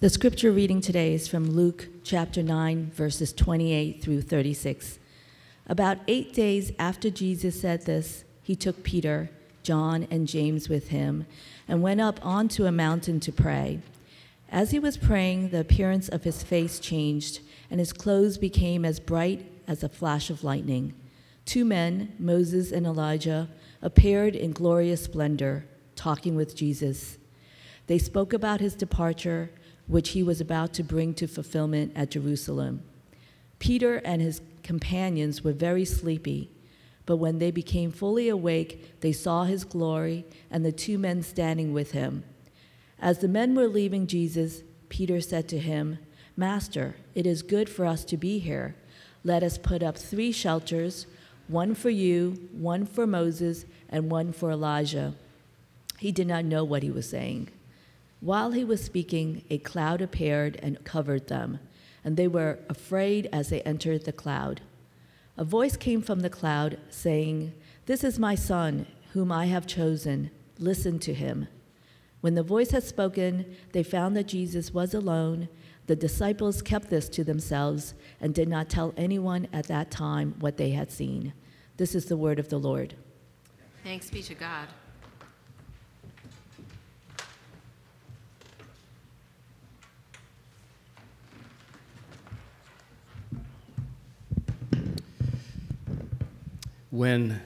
The scripture reading today is from Luke chapter 9, verses 28 through 36. About eight days after Jesus said this, he took Peter, John, and James with him and went up onto a mountain to pray. As he was praying, the appearance of his face changed, and his clothes became as bright as a flash of lightning. Two men, Moses and Elijah, appeared in glorious splendor, talking with Jesus. They spoke about his departure which he was about to bring to fulfillment at Jerusalem. Peter and his companions were very sleepy, but when they became fully awake, they saw his glory and the two men standing with him. As the men were leaving Jesus, Peter said to him, Master, it is good for us to be here. Let us put up three shelters one for you, one for Moses, and one for Elijah. He did not know what he was saying. While he was speaking, a cloud appeared and covered them, and they were afraid as they entered the cloud. A voice came from the cloud saying, This is my son, whom I have chosen. Listen to him. When the voice had spoken, they found that Jesus was alone. The disciples kept this to themselves and did not tell anyone at that time what they had seen. This is the word of the Lord. Thanks be to God. When,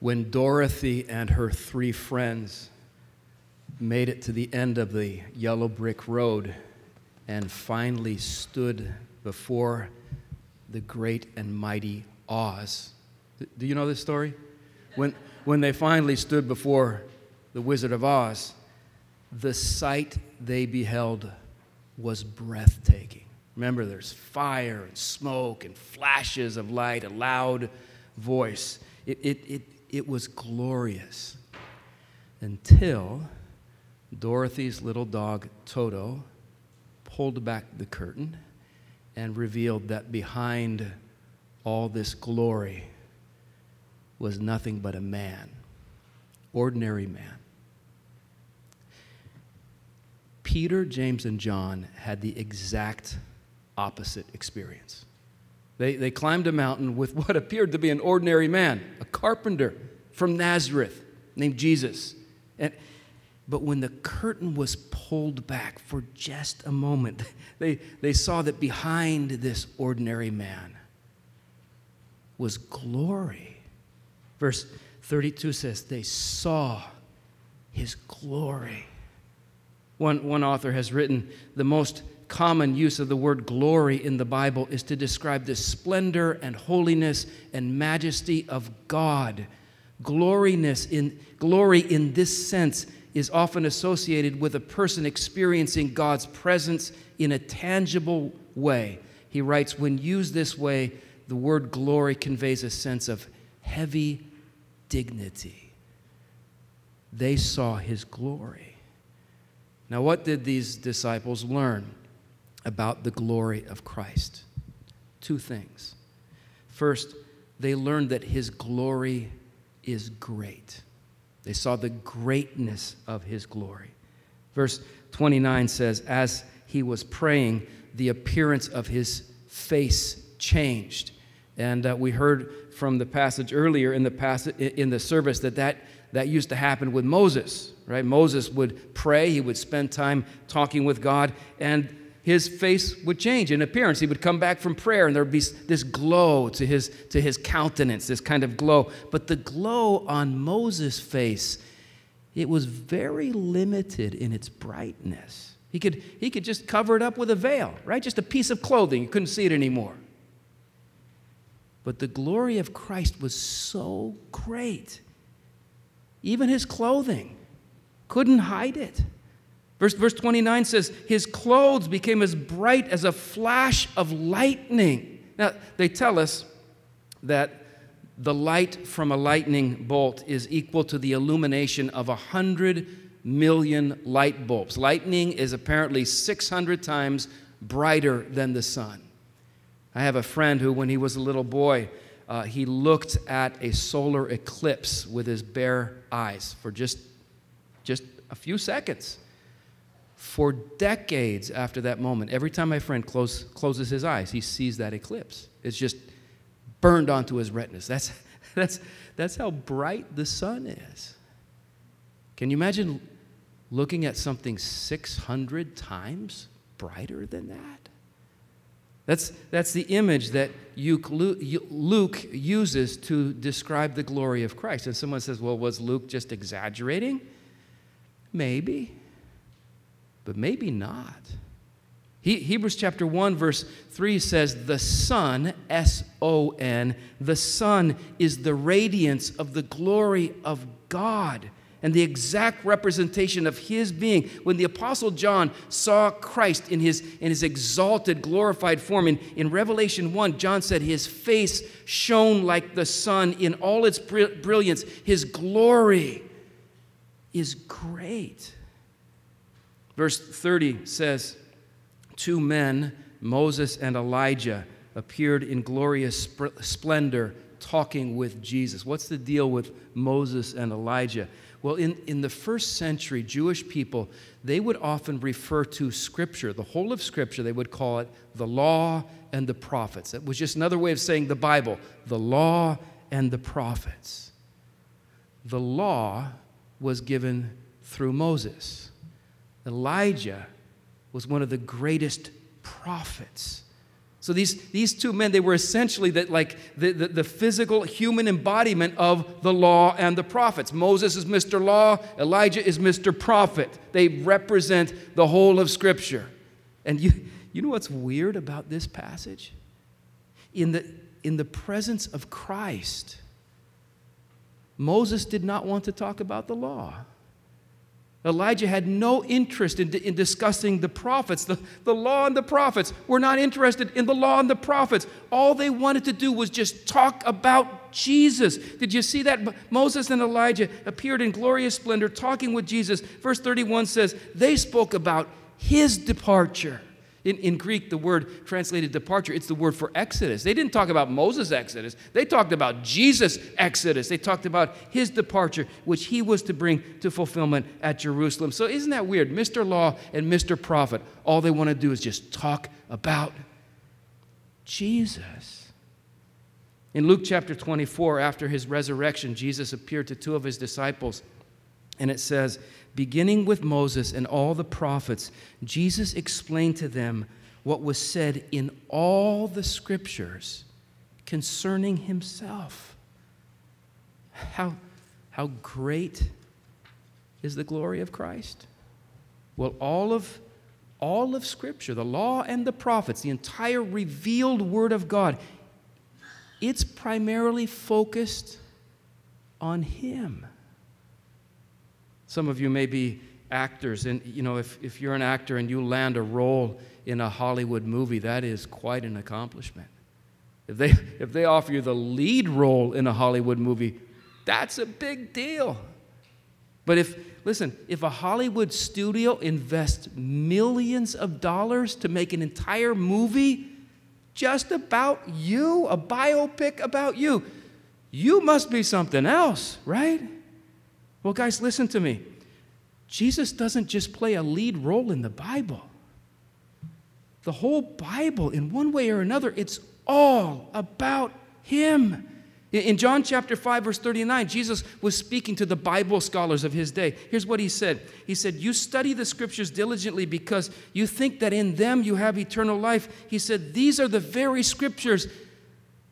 when Dorothy and her three friends made it to the end of the yellow brick road and finally stood before the great and mighty Oz. Do you know this story? When, when they finally stood before the Wizard of Oz, the sight they beheld was breathtaking. Remember, there's fire and smoke and flashes of light, a loud voice. It, it, it, it was glorious until Dorothy's little dog, Toto, pulled back the curtain and revealed that behind all this glory was nothing but a man, ordinary man. Peter, James, and John had the exact opposite experience. They, they climbed a mountain with what appeared to be an ordinary man, a carpenter from Nazareth named Jesus. And, but when the curtain was pulled back for just a moment, they, they saw that behind this ordinary man was glory. Verse 32 says, They saw his glory. One, one author has written, The most common use of the word glory in the Bible is to describe the splendor and holiness and majesty of God. Gloriness in, glory in this sense is often associated with a person experiencing God's presence in a tangible way. He writes, when used this way, the word glory conveys a sense of heavy dignity. They saw his glory. Now, what did these disciples learn? About the glory of Christ. Two things. First, they learned that his glory is great. They saw the greatness of his glory. Verse 29 says, As he was praying, the appearance of his face changed. And uh, we heard from the passage earlier in the, passage, in the service that, that that used to happen with Moses, right? Moses would pray, he would spend time talking with God, and his face would change in appearance. He would come back from prayer and there would be this glow to his, to his countenance, this kind of glow. But the glow on Moses' face, it was very limited in its brightness. He could, he could just cover it up with a veil, right? Just a piece of clothing. You couldn't see it anymore. But the glory of Christ was so great. Even his clothing couldn't hide it. Verse, verse 29 says, His clothes became as bright as a flash of lightning. Now, they tell us that the light from a lightning bolt is equal to the illumination of a hundred million light bulbs. Lightning is apparently 600 times brighter than the sun. I have a friend who, when he was a little boy, uh, he looked at a solar eclipse with his bare eyes for just, just a few seconds For decades after that moment, every time my friend close, closes his eyes, he sees that eclipse. It's just burned onto his retinas. That's, that's, that's how bright the sun is. Can you imagine looking at something 600 times brighter than that? That's, that's the image that Luke uses to describe the glory of Christ. And someone says, well, was Luke just exaggerating? Maybe, but maybe not. He, Hebrews chapter 1, verse 3 says, The Son, S O N, the Son is the radiance of the glory of God and the exact representation of his being. When the Apostle John saw Christ in his, in his exalted, glorified form, in, in Revelation 1, John said, His face shone like the sun in all its brilliance. His glory is great. Verse 30 says, Two men, Moses and Elijah, appeared in glorious splendor talking with Jesus. What's the deal with Moses and Elijah? Well, in, in the first century, Jewish people, they would often refer to Scripture, the whole of Scripture, they would call it the law and the prophets. That was just another way of saying the Bible, the law and the prophets. The law was given through Moses. Elijah was one of the greatest prophets so these, these two men, they were essentially the, like the, the, the, physical human embodiment of the law and the prophets. Moses is Mr. Law, Elijah is Mr. Prophet. They represent the whole of Scripture. And you, you know what's weird about this passage? In the, in the presence of Christ, Moses did not want to talk about the law. Elijah had no interest in, in discussing the prophets. The, the law and the prophets were not interested in the law and the prophets. All they wanted to do was just talk about Jesus. Did you see that? Moses and Elijah appeared in glorious splendor talking with Jesus. Verse 31 says, They spoke about his departure. In, in Greek, the word translated departure, it's the word for exodus. They didn't talk about Moses' exodus, they talked about Jesus' exodus. They talked about his departure, which he was to bring to fulfillment at Jerusalem. So, isn't that weird? Mr. Law and Mr. Prophet, all they want to do is just talk about Jesus. In Luke chapter 24, after his resurrection, Jesus appeared to two of his disciples, and it says, beginning with Moses and all the prophets, Jesus explained to them what was said in all the scriptures concerning himself. How, how great is the glory of Christ? Well, all of all of scripture, the law and the prophets, the entire revealed word of God, it's primarily focused on him. Some of you may be actors, and you know, if, if you're an actor and you land a role in a Hollywood movie, that is quite an accomplishment. If they, if they offer you the lead role in a Hollywood movie, that's a big deal. But if, listen, if a Hollywood studio invests millions of dollars to make an entire movie just about you, a biopic about you, you must be something else, right? Well, guys, listen to me. Jesus doesn't just play a lead role in the Bible. The whole Bible, in one way or another, it's all about Him. In John chapter 5, verse 39, Jesus was speaking to the Bible scholars of his day. Here's what he said He said, You study the scriptures diligently because you think that in them you have eternal life. He said, These are the very scriptures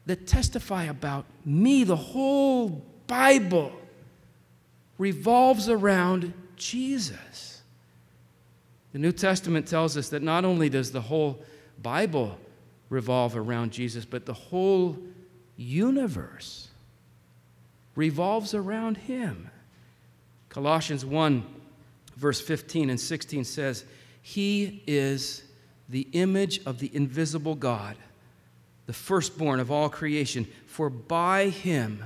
that testify about me. The whole Bible revolves around Jesus. The New Testament tells us that not only does the whole Bible revolve around Jesus, but the whole universe revolves around him. Colossians 1, verse 15 and 16 says, He is the image of the invisible God, the firstborn of all creation, for by him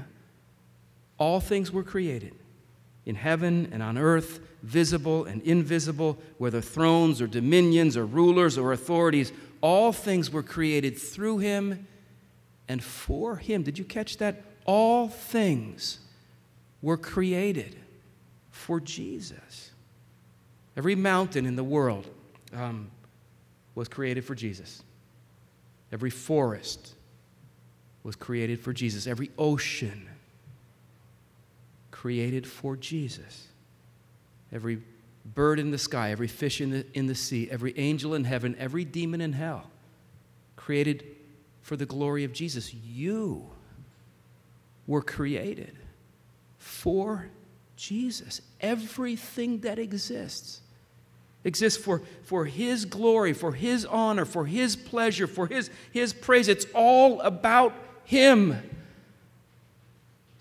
all things were created in heaven and on earth, visible and invisible, whether thrones or dominions or rulers or authorities, all things were created through him and for him. Did you catch that? All things were created for Jesus. Every mountain in the world um, was created for Jesus. Every forest was created for Jesus. Every ocean created for Jesus. Every bird in the sky, every fish in the, in the sea, every angel in heaven, every demon in hell created for the glory of Jesus. You were created for Jesus. Everything that exists exists for, for His glory, for His honor, for His pleasure, for His, His praise. It's all about Him.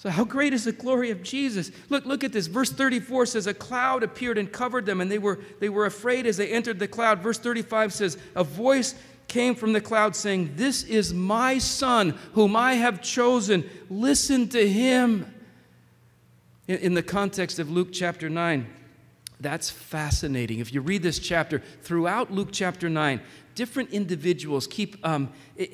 So, how great is the glory of Jesus? Look, look at this. Verse 34 says, A cloud appeared and covered them, and they were, they were afraid as they entered the cloud. Verse 35 says, A voice came from the cloud saying, This is my son, whom I have chosen. Listen to him. In, in the context of Luke chapter 9, that's fascinating. If you read this chapter, throughout Luke chapter 9, different individuals keep um,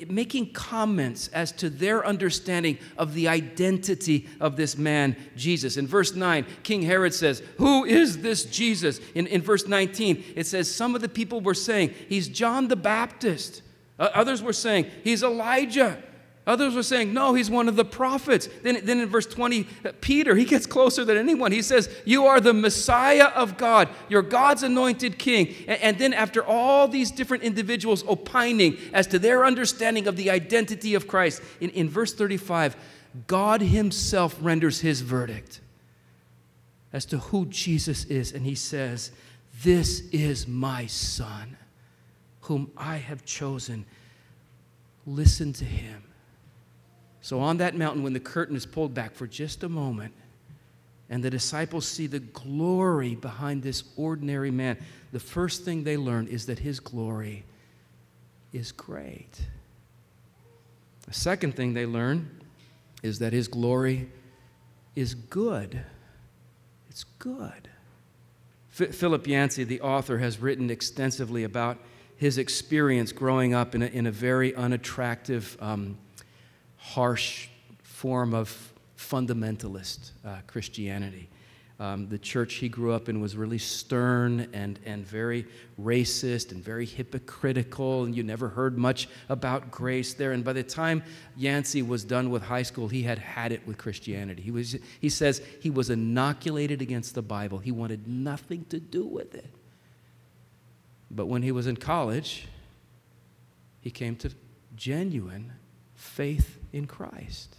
making comments as to their understanding of the identity of this man, Jesus. In verse 9, King Herod says, Who is this Jesus? In, in verse 19, it says, Some of the people were saying, He's John the Baptist. Others were saying, He's Elijah. Others were saying, no, he's one of the prophets. Then, then in verse 20, Peter, he gets closer than anyone. He says, You are the Messiah of God. You're God's anointed king. And, and then, after all these different individuals opining as to their understanding of the identity of Christ, in, in verse 35, God himself renders his verdict as to who Jesus is. And he says, This is my son, whom I have chosen. Listen to him. So, on that mountain, when the curtain is pulled back for just a moment, and the disciples see the glory behind this ordinary man, the first thing they learn is that his glory is great. The second thing they learn is that his glory is good. It's good. F- Philip Yancey, the author, has written extensively about his experience growing up in a, in a very unattractive, um, harsh form of fundamentalist uh, Christianity. Um, the church he grew up in was really stern and, and very racist and very hypocritical, and you never heard much about grace there. And by the time Yancey was done with high school, he had had it with Christianity. He, was, he says he was inoculated against the Bible, he wanted nothing to do with it. But when he was in college, he came to genuine faith in Christ.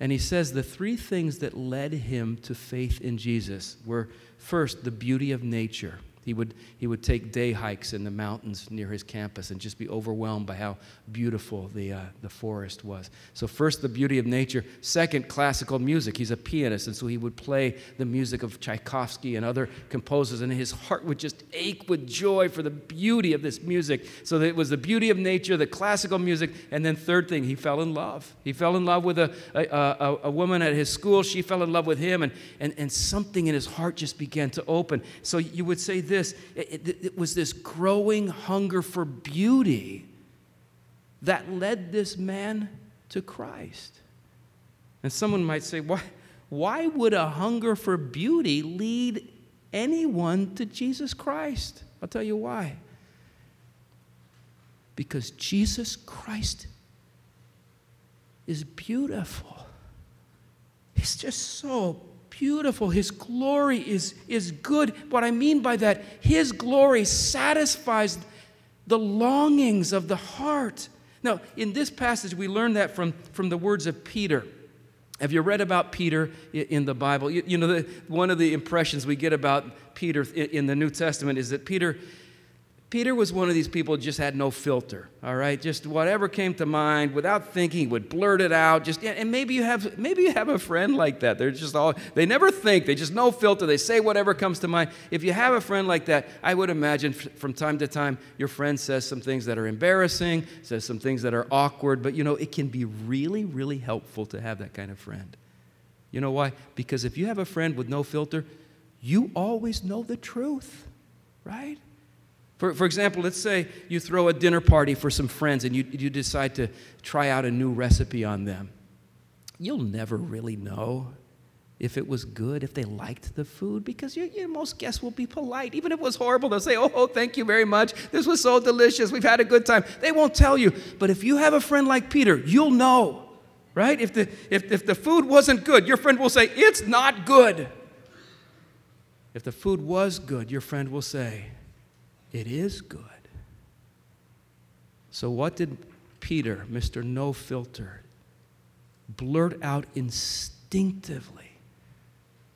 And he says the three things that led him to faith in Jesus were first, the beauty of nature. He would, he would take day hikes in the mountains near his campus and just be overwhelmed by how beautiful the, uh, the forest was. So, first, the beauty of nature. Second, classical music. He's a pianist, and so he would play the music of Tchaikovsky and other composers, and his heart would just ache with joy for the beauty of this music. So, it was the beauty of nature, the classical music, and then, third thing, he fell in love. He fell in love with a, a, a, a woman at his school. She fell in love with him, and, and, and something in his heart just began to open. So, you would say this this, it, it, was this growing hunger for beauty that led this man to Christ. And someone might say, why, why would a hunger for beauty lead anyone to Jesus Christ? I'll tell you why. Because Jesus Christ is beautiful. He's just so beautiful. His glory is, is good. What I mean by that, His glory satisfies the longings of the heart. Now, in this passage, we learn that from, from the words of Peter. Have you read about Peter in the Bible? You, you know, the, one of the impressions we get about Peter in the New Testament is that Peter Peter was one of these people who just had no filter, all right? Just whatever came to mind without thinking, would blurt it out. Just and maybe you have maybe you have a friend like that. They're just all they never think, they just no filter. They say whatever comes to mind. If you have a friend like that, I would imagine from time to time your friend says some things that are embarrassing, says some things that are awkward, but you know, it can be really really helpful to have that kind of friend. You know why? Because if you have a friend with no filter, you always know the truth, right? For, for example, let's say you throw a dinner party for some friends and you, you decide to try out a new recipe on them. You'll never really know if it was good, if they liked the food, because you, you, most guests will be polite. Even if it was horrible, they'll say, Oh, oh thank you very much. This was so delicious. We've had a good time. They won't tell you. But if you have a friend like Peter, you'll know, right? If the, if, if the food wasn't good, your friend will say, It's not good. If the food was good, your friend will say, It is good. So, what did Peter, Mr. No Filter, blurt out instinctively?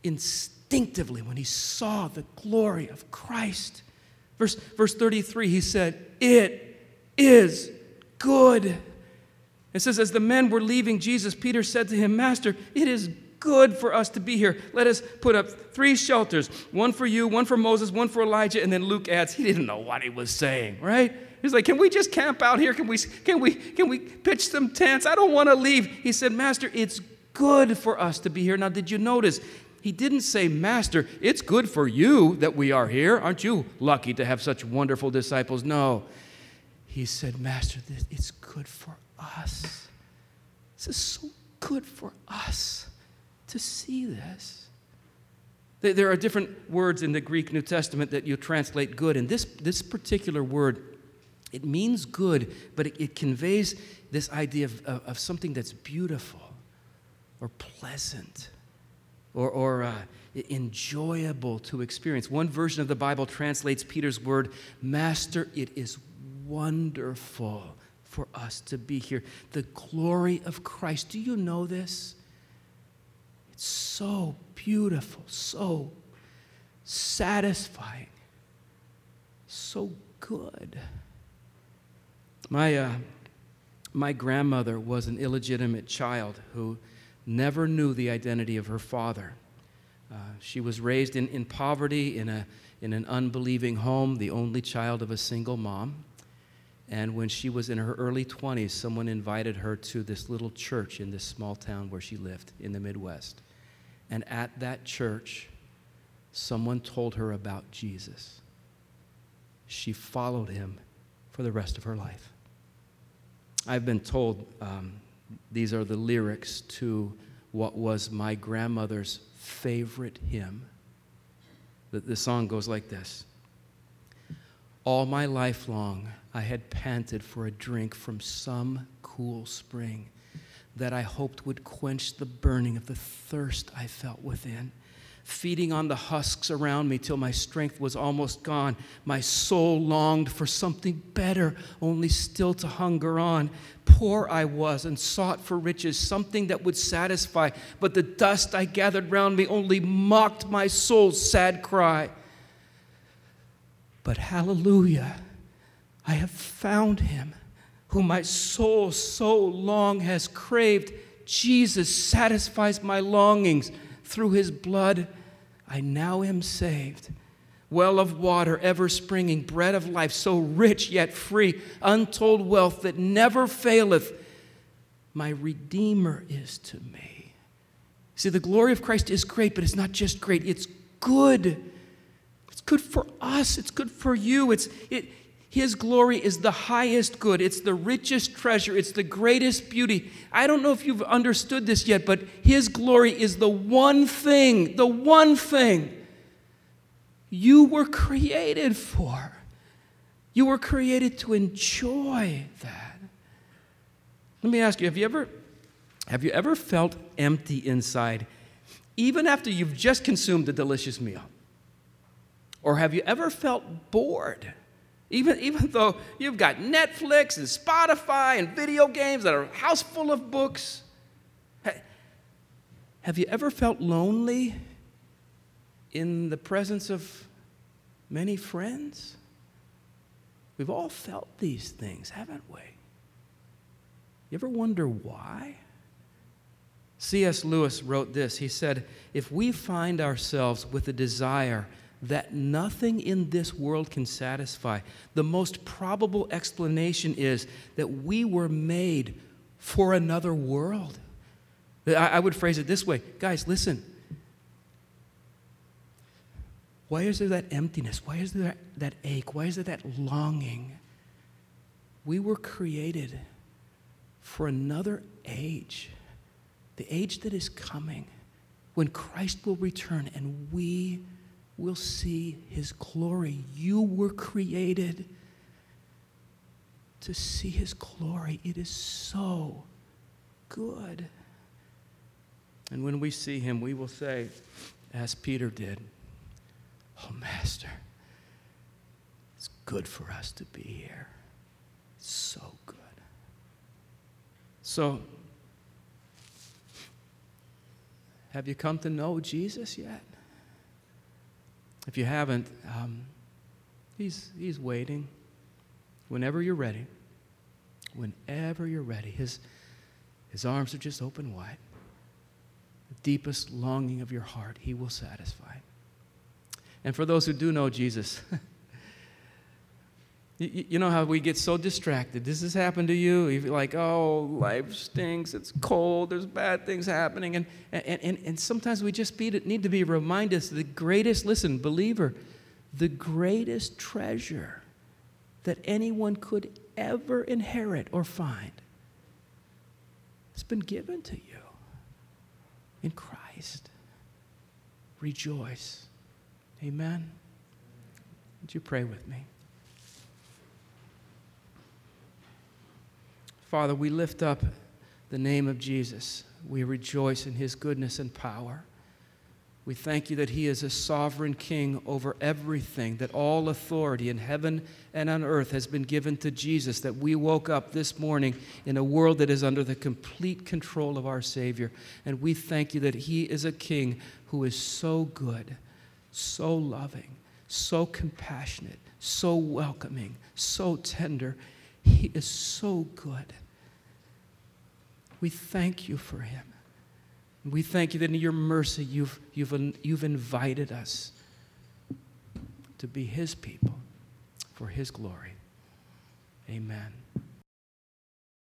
instinctively when he saw the glory of Christ. Verse, verse 33, he said, It is good. It says, As the men were leaving Jesus, Peter said to him, Master, it is good for us to be here. Let us put up three shelters one for you, one for Moses, one for Elijah. And then Luke adds, he didn't know what he was saying, right? He's like, Can we just camp out here? Can we, can we, can we pitch some tents? I don't want to leave. He said, Master, it's good for us to be here. Now, did you notice he didn't say, Master, it's good for you that we are here. Aren't you lucky to have such wonderful disciples? No. He said, Master, it's good for us. This is so good for us to see this. There are different words in the Greek New Testament that you translate good, and this, this particular word, it means good, but it, it conveys this idea of, of, of something that's beautiful or pleasant or, or uh, enjoyable to experience. One version of the Bible translates Peter's word, Master, it is wonderful for us to be here. The glory of Christ. Do you know this? So beautiful, so satisfying, so good. My, uh, my grandmother was an illegitimate child who never knew the identity of her father. Uh, she was raised in, in poverty in, a, in an unbelieving home, the only child of a single mom. And when she was in her early 20s, someone invited her to this little church in this small town where she lived in the Midwest. And at that church, someone told her about Jesus. She followed him for the rest of her life. I've been told um, these are the lyrics to what was my grandmother's favorite hymn. The, the song goes like this All my life long, I had panted for a drink from some cool spring that I hoped would quench the burning of the thirst I felt within feeding on the husks around me till my strength was almost gone. My soul longed for something better, only still to hunger on. Poor I was and sought for riches, something that would satisfy, but the dust I gathered round me only mocked my soul's sad cry. But hallelujah, I have found him whom my soul so long has craved. Jesus satisfies my longings through his blood, I now am saved. Well of water ever springing, bread of life so rich yet free, untold wealth that never faileth. My Redeemer is to me. See, the glory of Christ is great, but it's not just great, it's good. It's good for us, it's good for you. It's, it, his glory is the highest good. It's the richest treasure. It's the greatest beauty. I don't know if you've understood this yet, but His glory is the one thing, the one thing you were created for. You were created to enjoy that. Let me ask you, have you ever have you ever felt empty inside even after you've just consumed a delicious meal? Or have you ever felt bored? Even, even though you've got Netflix and Spotify and video games that are a house full of books. Have you ever felt lonely in the presence of many friends? We've all felt these things, haven't we? You ever wonder why? C.S. Lewis wrote this. He said, If we find ourselves with a desire that nothing in this world can satisfy. The most probable explanation is that we were made for another world. I, would phrase it this way guys, listen. Why is there that emptiness? Why is there that, ache? Why is there that longing? We were created for another age, the age that is coming when Christ will return and we will see his glory. You were created to see his glory. It is so good. And when we see him, we will say, as Peter did, Oh, Master, it's good for us to be here. It's so good. So, have you come to know Jesus yet? If you haven't, um, he's, he's waiting. Whenever you're ready, whenever you're ready, his, his arms are just open wide. The deepest longing of your heart, he will satisfy. And for those who do know Jesus, you, know how we get so distracted. Does this happen to you? You're like, oh, life stinks, it's cold, there's bad things happening. And, and, and, and sometimes we just need to be reminded the greatest, listen, believer, the greatest treasure that anyone could ever inherit or find has been given to you in Christ. Rejoice. Amen. Would you pray with me? Father, we lift up the name of Jesus. We rejoice in his goodness and power. We thank you that he is a sovereign king over everything, that all authority in heaven and on earth has been given to Jesus, that we woke up this morning in a world that is under the complete control of our Savior. And we thank you that he is a king who is so good, so loving, so compassionate, so welcoming, so tender. He is so good. We thank you for him. We thank you that in your mercy you've, you've, you've invited us to be his people for his glory. Amen.